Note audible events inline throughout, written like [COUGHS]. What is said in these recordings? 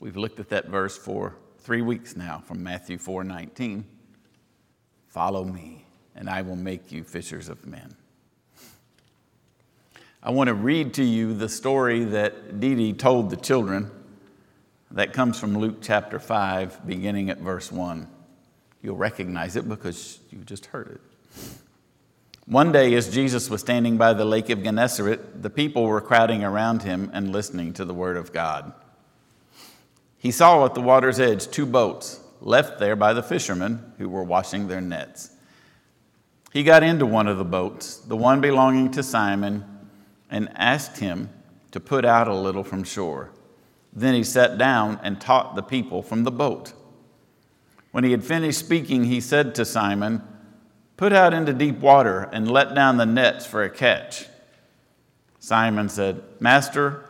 We've looked at that verse for three weeks now from Matthew 4 19. Follow me, and I will make you fishers of men. I want to read to you the story that Dee Dee told the children that comes from Luke chapter 5, beginning at verse 1. You'll recognize it because you just heard it. One day, as Jesus was standing by the lake of Gennesaret, the people were crowding around him and listening to the word of God. He saw at the water's edge two boats left there by the fishermen who were washing their nets. He got into one of the boats, the one belonging to Simon, and asked him to put out a little from shore. Then he sat down and taught the people from the boat. When he had finished speaking, he said to Simon, Put out into deep water and let down the nets for a catch. Simon said, Master,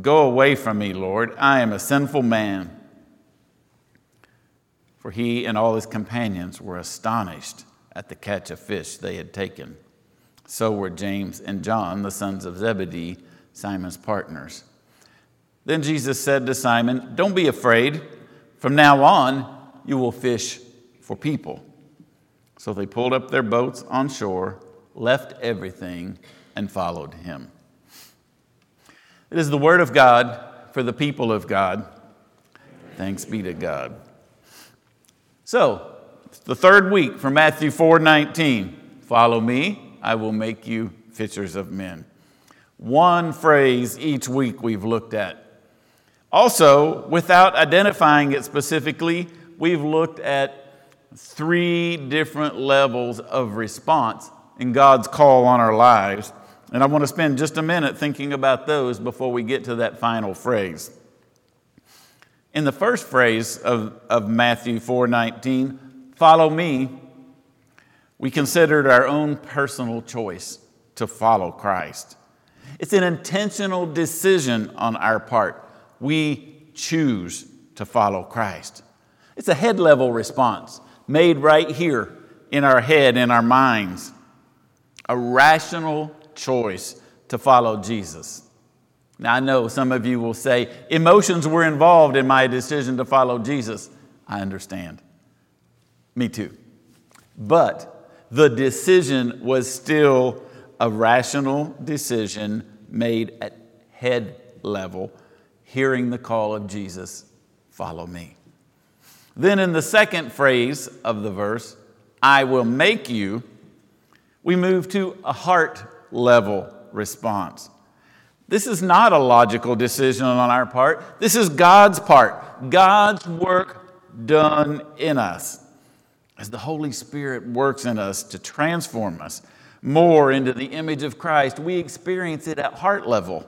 Go away from me, Lord, I am a sinful man. For he and all his companions were astonished at the catch of fish they had taken. So were James and John, the sons of Zebedee, Simon's partners. Then Jesus said to Simon, Don't be afraid. From now on, you will fish for people. So they pulled up their boats on shore, left everything, and followed him. It is the word of God for the people of God. Thanks be to God. So, the third week from Matthew 4 19. Follow me, I will make you fishers of men. One phrase each week we've looked at. Also, without identifying it specifically, we've looked at three different levels of response in God's call on our lives. And I want to spend just a minute thinking about those before we get to that final phrase. In the first phrase of, of Matthew 4:19, follow me, we considered our own personal choice to follow Christ. It's an intentional decision on our part. We choose to follow Christ. It's a head level response made right here in our head, in our minds. A rational choice to follow Jesus. Now, I know some of you will say, emotions were involved in my decision to follow Jesus. I understand. Me too. But the decision was still a rational decision made at head level, hearing the call of Jesus follow me. Then, in the second phrase of the verse, I will make you, we move to a heart level response. This is not a logical decision on our part. This is God's part, God's work done in us. As the Holy Spirit works in us to transform us more into the image of Christ, we experience it at heart level,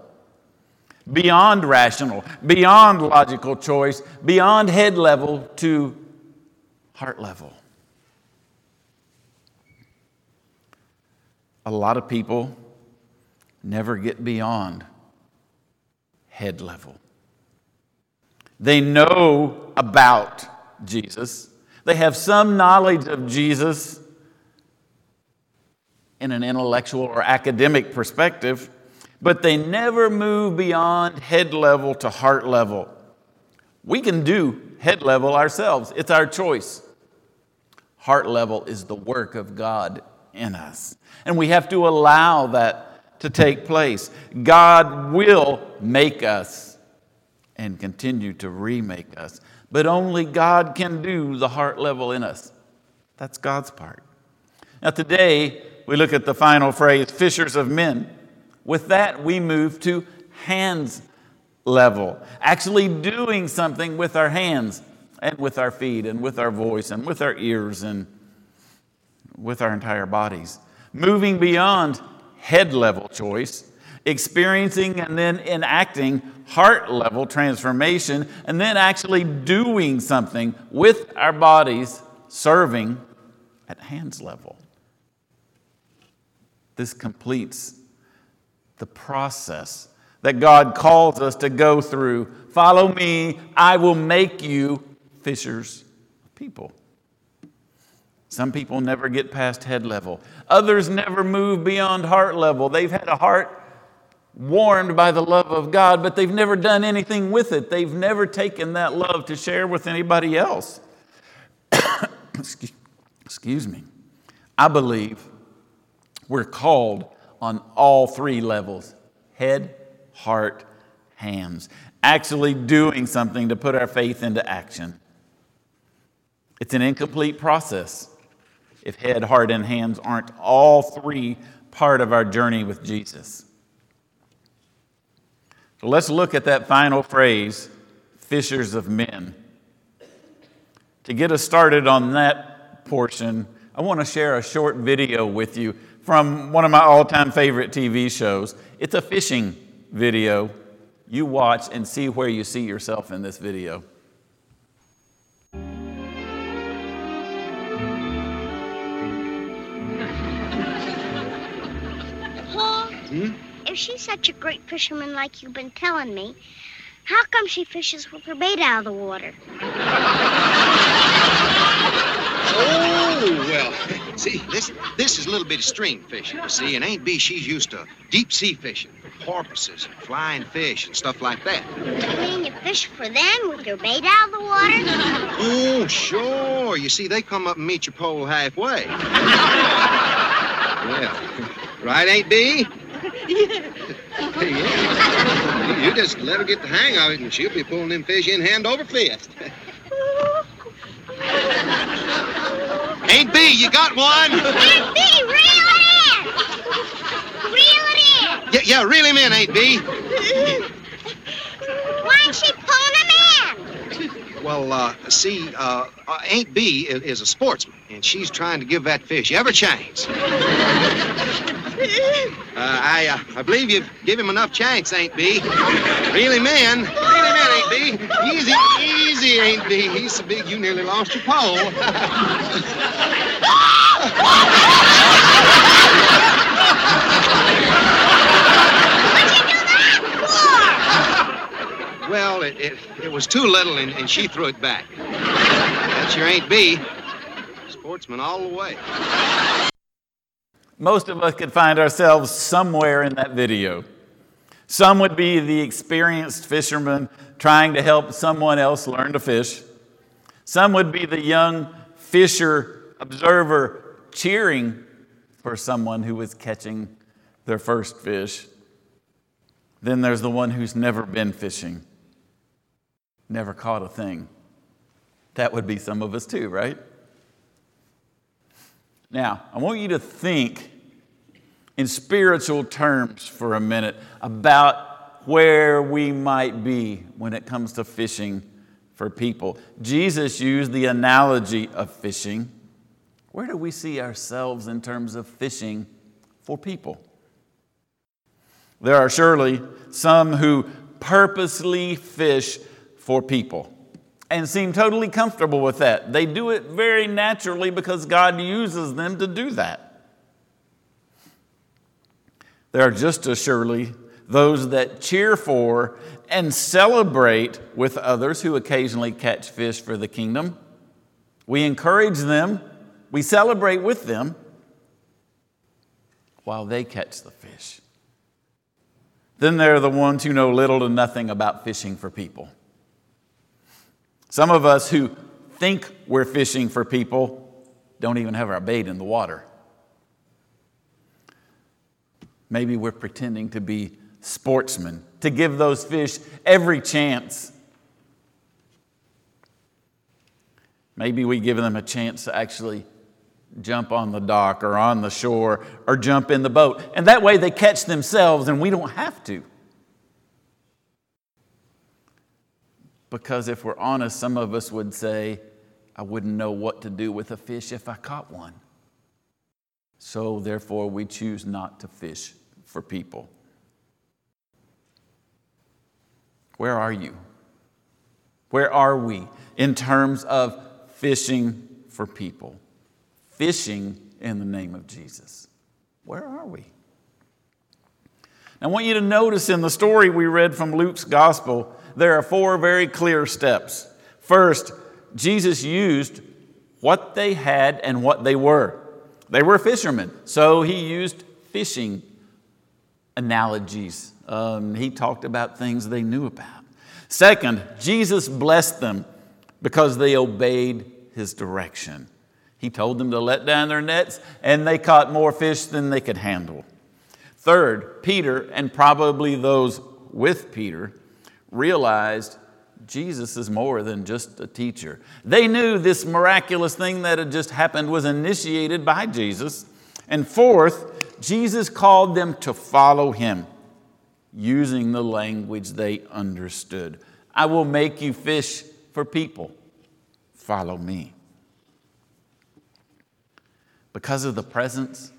beyond rational, beyond logical choice, beyond head level to heart level. A lot of people never get beyond head level. They know about Jesus, they have some knowledge of Jesus in an intellectual or academic perspective, but they never move beyond head level to heart level. We can do head level ourselves, it's our choice. Heart level is the work of God in us. And we have to allow that to take place. God will make us and continue to remake us, but only God can do the heart level in us. That's God's part. Now, today, we look at the final phrase, fishers of men. With that, we move to hands level, actually doing something with our hands and with our feet and with our voice and with our ears and with our entire bodies. Moving beyond head level choice experiencing and then enacting heart level transformation, and then actually doing something with our bodies, serving at hands level. This completes the process that God calls us to go through. Follow me, I will make you fishers of people. Some people never get past head level. Others never move beyond heart level. They've had a heart warmed by the love of God, but they've never done anything with it. They've never taken that love to share with anybody else. [COUGHS] Excuse me. I believe we're called on all three levels head, heart, hands. Actually doing something to put our faith into action. It's an incomplete process if head, heart, and hands aren't all three part of our journey with Jesus. So let's look at that final phrase fishers of men. To get us started on that portion, I want to share a short video with you from one of my all time favorite TV shows. It's a fishing video. You watch and see where you see yourself in this video. Hmm? if she's such a great fisherman like you've been telling me, how come she fishes with her bait out of the water? [LAUGHS] Oh, well, [LAUGHS] see, this this is a little bit of stream fishing, you see, and Aunt Bee, she's used to deep sea fishing, porpoises and flying fish and stuff like that. You mean you fish for them with your bait out of the water? [LAUGHS] Oh, sure. You see, they come up and meet your pole halfway. well, right, Aunt Bee? Yeah. yeah. You just let her get the hang of it, and she'll be pulling them fish in hand over fist. Ain't Bee, you got one? Ain't Bee, reel it in! Reel it in! Yeah, yeah, reel him in, Aunt Bee. Well, uh, see, uh, uh, Aunt Bee is, is a sportsman, and she's trying to give that fish every chance. [LAUGHS] Uh, I, uh, I believe you've given him enough chance, Aunt Bee. Really, man. him in, Aunt Bee. Easy, easy, Aunt Bee. He's so big you nearly lost your pole. [LAUGHS] What'd you do that well, it, it, it was too little, and, and she threw it back. That's your Aunt Bee. Sportsman all the way. Most of us could find ourselves somewhere in that video. Some would be the experienced fisherman trying to help someone else learn to fish. Some would be the young fisher observer cheering for someone who was catching their first fish. Then there's the one who's never been fishing, never caught a thing. That would be some of us too, right? Now, I want you to think in spiritual terms for a minute about where we might be when it comes to fishing for people. Jesus used the analogy of fishing. Where do we see ourselves in terms of fishing for people? There are surely some who purposely fish for people and seem totally comfortable with that. They do it very naturally because God uses them to do that. There are just as surely those that cheer for and celebrate with others who occasionally catch fish for the kingdom. We encourage them, we celebrate with them while they catch the fish. Then there are the ones who know little to nothing about fishing for people. Some of us who think we're fishing for people don't even have our bait in the water. Maybe we're pretending to be sportsmen, to give those fish every chance. Maybe we give them a chance to actually jump on the dock or on the shore or jump in the boat. And that way they catch themselves and we don't have to. Because if we're honest, some of us would say, I wouldn't know what to do with a fish if I caught one. So therefore, we choose not to fish for people. Where are you? Where are we in terms of fishing for people? Fishing in the name of Jesus. Where are we? I want you to notice in the story we read from Luke's gospel, there are four very clear steps. First, Jesus used what they had and what they were. They were fishermen, so he used fishing analogies. Um, he talked about things they knew about. Second, Jesus blessed them because they obeyed his direction. He told them to let down their nets, and they caught more fish than they could handle. Third, Peter, and probably those with Peter, realized Jesus is more than just a teacher. They knew this miraculous thing that had just happened was initiated by Jesus. And fourth, Jesus called them to follow him using the language they understood. I will make you fish for people. Follow me. Because of the presence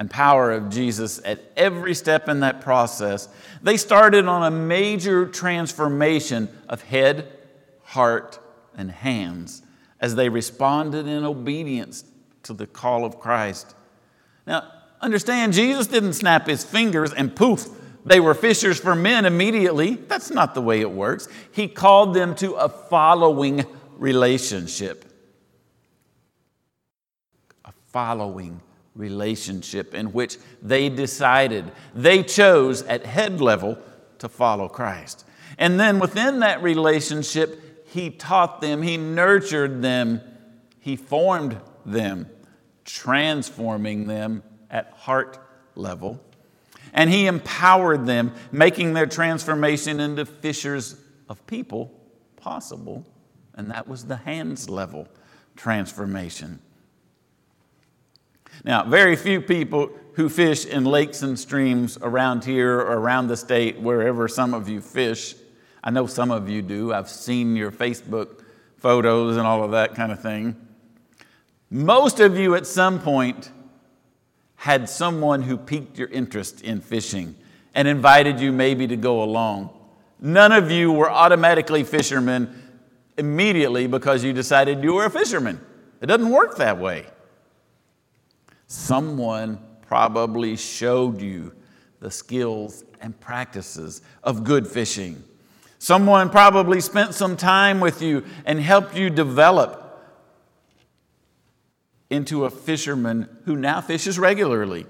and power of Jesus at every step in that process, they started on a major transformation of head, heart, and hands as they responded in obedience to the call of Christ. Now, understand, Jesus didn't snap his fingers and poof, they were fishers for men immediately. That's not the way it works. He called them to a following relationship. A following relationship in which they decided, they chose at head level to follow Christ. And then within that relationship, He taught them, He nurtured them, He formed them, transforming them at heart level. And He empowered them, making their transformation into fishers of people possible. And that was the hands level transformation. Now, very few people who fish in lakes and streams around here or around the state, wherever some of you fish, I know some of you do. I've seen your Facebook photos and all of that kind of thing. Most of you at some point had someone who piqued your interest in fishing and invited you maybe to go along. None of you were automatically fishermen immediately because you decided you were a fisherman. It doesn't work that way. Someone probably showed you the skills and practices of good fishing. Someone probably spent some time with you and helped you develop into a fisherman who now fishes regularly.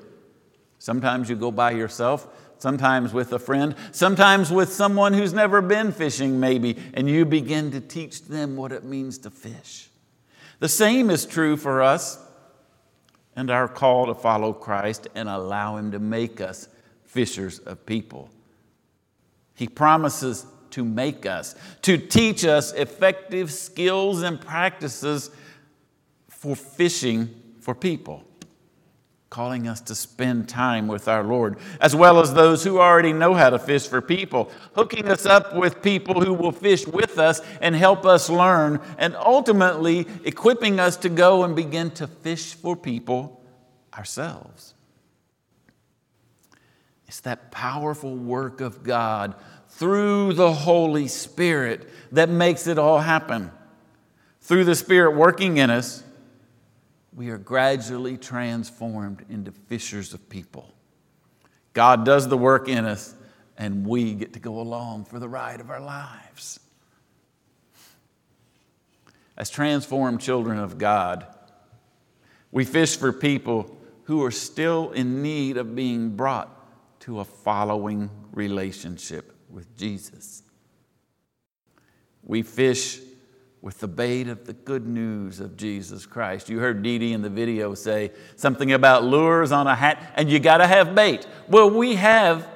Sometimes you go by yourself, sometimes with a friend, sometimes with someone who's never been fishing, maybe, and you begin to teach them what it means to fish. The same is true for us and our call to follow Christ and allow Him to make us fishers of people. He promises to make us, to teach us effective skills and practices for fishing for people calling us to spend time with our Lord, as well as those who already know how to fish for people, hooking us up with people who will fish with us and help us learn, and ultimately equipping us to go and begin to fish for people ourselves. It's that powerful work of God through the Holy Spirit that makes it all happen. Through the Spirit working in us, we are gradually transformed into fishers of people. God does the work in us, and we get to go along for the ride of our lives. As transformed children of God, we fish for people who are still in need of being brought to a following relationship with Jesus. We fish with the bait of the good news of Jesus Christ. You heard Dee Dee in the video say something about lures on a hat, and you got to have bait. Well, we have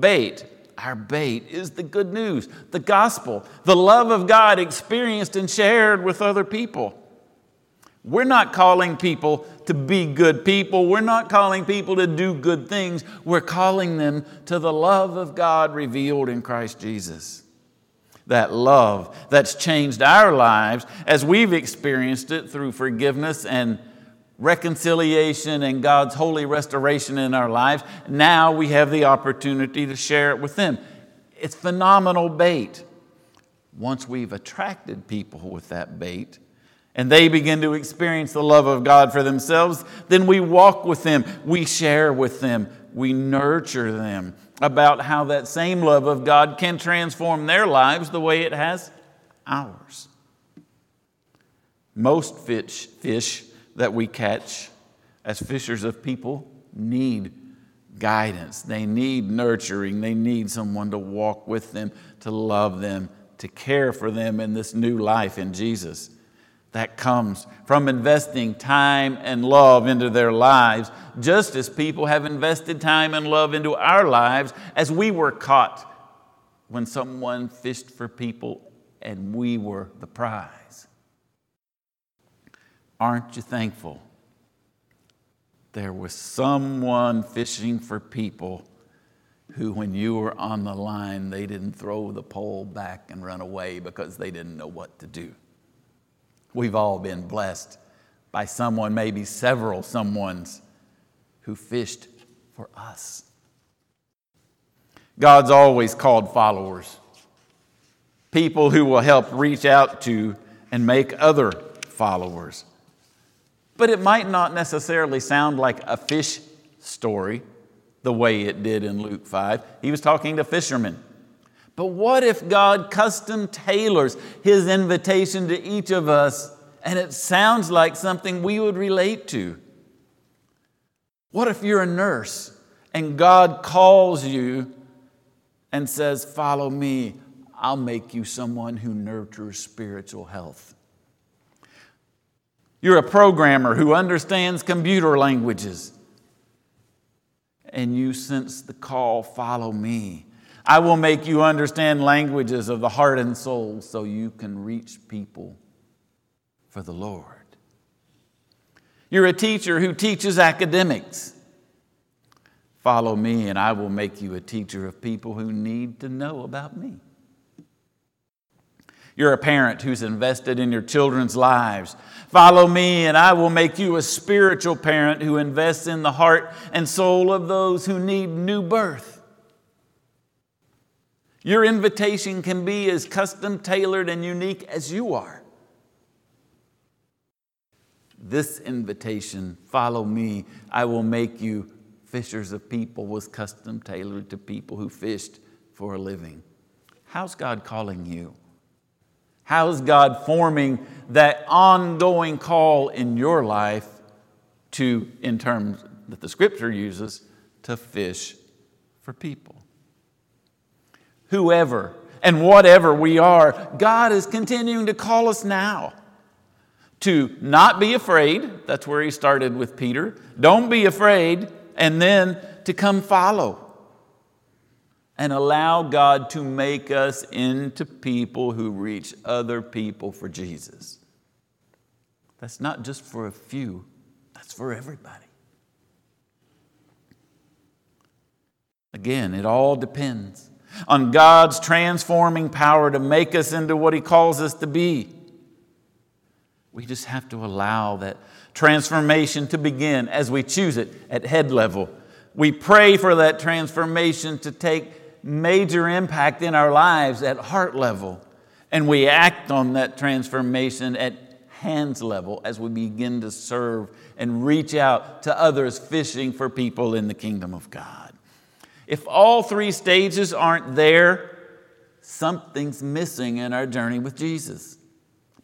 bait. Our bait is the good news, the gospel, the love of God experienced and shared with other people. We're not calling people to be good people. We're not calling people to do good things. We're calling them to the love of God revealed in Christ Jesus that love that's changed our lives as we've experienced it through forgiveness and reconciliation and God's holy restoration in our lives. Now we have the opportunity to share it with them. It's phenomenal bait. Once we've attracted people with that bait, and they begin to experience the love of God for themselves, then we walk with them, we share with them, we nurture them about how that same love of God can transform their lives the way it has ours. Most fish, fish that we catch as fishers of people need guidance. They need nurturing. They need someone to walk with them, to love them, to care for them in this new life in Jesus. That comes from investing time and love into their lives, just as people have invested time and love into our lives as we were caught when someone fished for people and we were the prize. Aren't you thankful? There was someone fishing for people who, when you were on the line, they didn't throw the pole back and run away because they didn't know what to do. We've all been blessed by someone, maybe several someones, who fished for us. God's always called followers, people who will help reach out to and make other followers. But it might not necessarily sound like a fish story the way it did in Luke 5. He was talking to fishermen. But what if God custom tailors his invitation to each of us and it sounds like something we would relate to? What if you're a nurse and God calls you and says, Follow me, I'll make you someone who nurtures spiritual health? You're a programmer who understands computer languages and you sense the call, Follow me. I will make you understand languages of the heart and soul so you can reach people for the Lord. You're a teacher who teaches academics. Follow me, and I will make you a teacher of people who need to know about me. You're a parent who's invested in your children's lives. Follow me, and I will make you a spiritual parent who invests in the heart and soul of those who need new birth. Your invitation can be as custom tailored and unique as you are. This invitation, follow me, I will make you fishers of people, was custom tailored to people who fished for a living. How's God calling you? How's God forming that ongoing call in your life to, in terms that the scripture uses, to fish for people? Whoever and whatever we are, God is continuing to call us now to not be afraid. That's where he started with Peter. Don't be afraid. And then to come follow and allow God to make us into people who reach other people for Jesus. That's not just for a few, that's for everybody. Again, it all depends on God's transforming power to make us into what He calls us to be. We just have to allow that transformation to begin as we choose it at head level. We pray for that transformation to take major impact in our lives at heart level. And we act on that transformation at hands level as we begin to serve and reach out to others fishing for people in the kingdom of God. If all three stages aren't there, something's missing in our journey with Jesus.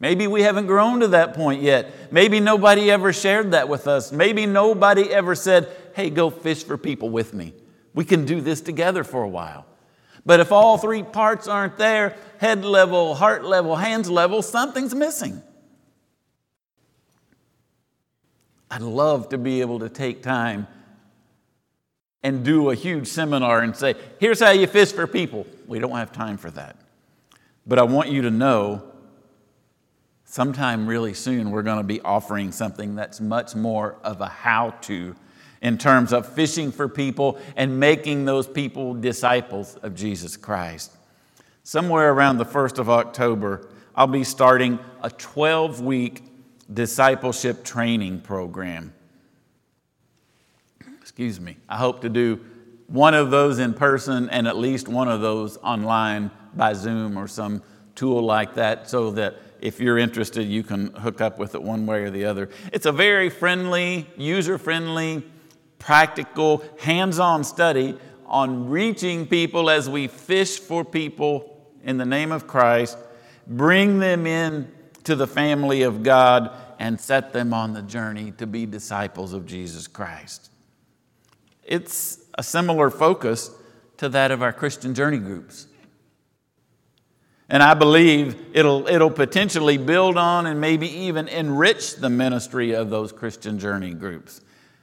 Maybe we haven't grown to that point yet. Maybe nobody ever shared that with us. Maybe nobody ever said, hey, go fish for people with me. We can do this together for a while. But if all three parts aren't there head level, heart level, hands level something's missing. I'd love to be able to take time and do a huge seminar and say, here's how you fish for people. We don't have time for that. But I want you to know sometime really soon we're going to be offering something that's much more of a how to in terms of fishing for people and making those people disciples of Jesus Christ. Somewhere around the 1st of October, I'll be starting a 12 week discipleship training program excuse me, I hope to do one of those in person and at least one of those online by Zoom or some tool like that so that if you're interested, you can hook up with it one way or the other. It's a very friendly, user friendly, practical, hands on study on reaching people as we fish for people in the name of Christ, bring them in to the family of God, and set them on the journey to be disciples of Jesus Christ. It's a similar focus to that of our Christian journey groups. And I believe it'll, it'll potentially build on and maybe even enrich the ministry of those Christian journey groups.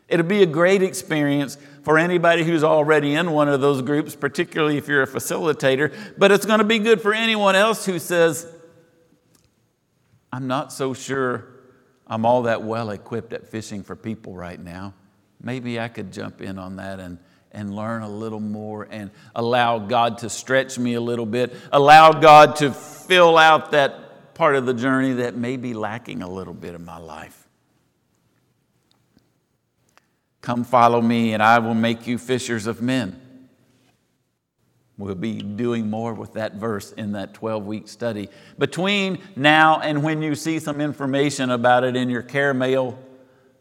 It'll be a great experience for anybody who's already in one of those groups, particularly if you're a facilitator, but it's going to be good for anyone else who says, I'm not so sure I'm all that well equipped at fishing for people right now. Maybe I could jump in on that and and learn a little more and allow God to stretch me a little bit, allow God to fill out that part of the journey that may be lacking a little bit in my life. Come follow me, and I will make you fishers of men. We'll be doing more with that verse in that 12 week study. Between now and when you see some information about it in your care mail,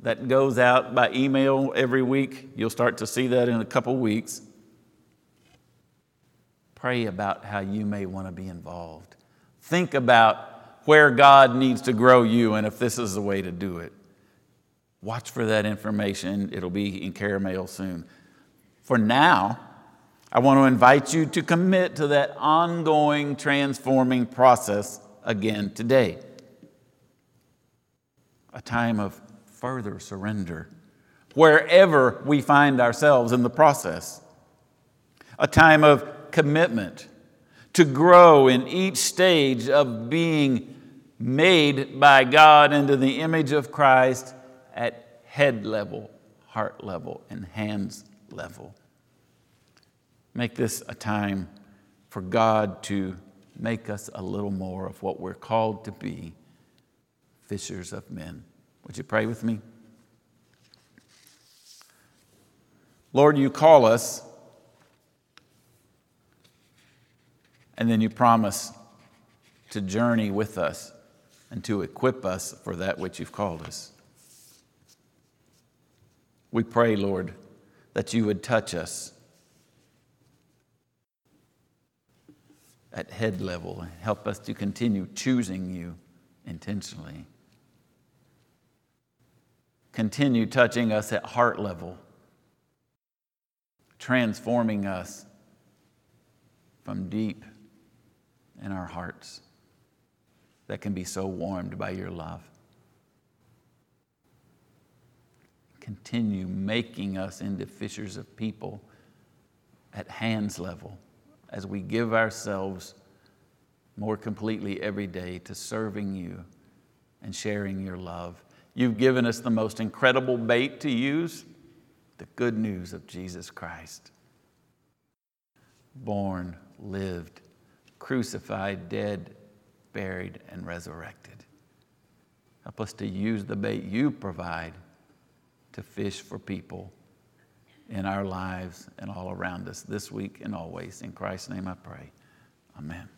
that goes out by email every week. You'll start to see that in a couple weeks. Pray about how you may want to be involved. Think about where God needs to grow you and if this is the way to do it. Watch for that information. It'll be in care mail soon. For now, I want to invite you to commit to that ongoing transforming process again today. A time of further surrender wherever we find ourselves in the process. A time of commitment to grow in each stage of being made by God into the image of Christ at head level, heart level, and hands level. Make this a time for God to make us a little more of what we're called to be fishers of men. Would you pray with me? Lord, you call us, and then you promise to journey with us and to equip us for that which you've called us. We pray, Lord, that you would touch us at head level and help us to continue choosing you intentionally continue touching us at heart level, transforming us from deep in our hearts that can be so warmed by your love. Continue making us into fishers of people at hands level as we give ourselves more completely every day to serving you and sharing your love You've given us the most incredible bait to use the good news of Jesus Christ. Born, lived, crucified, dead, buried, and resurrected. Help us to use the bait you provide to fish for people in our lives and all around us this week and always. In Christ's name I pray. Amen.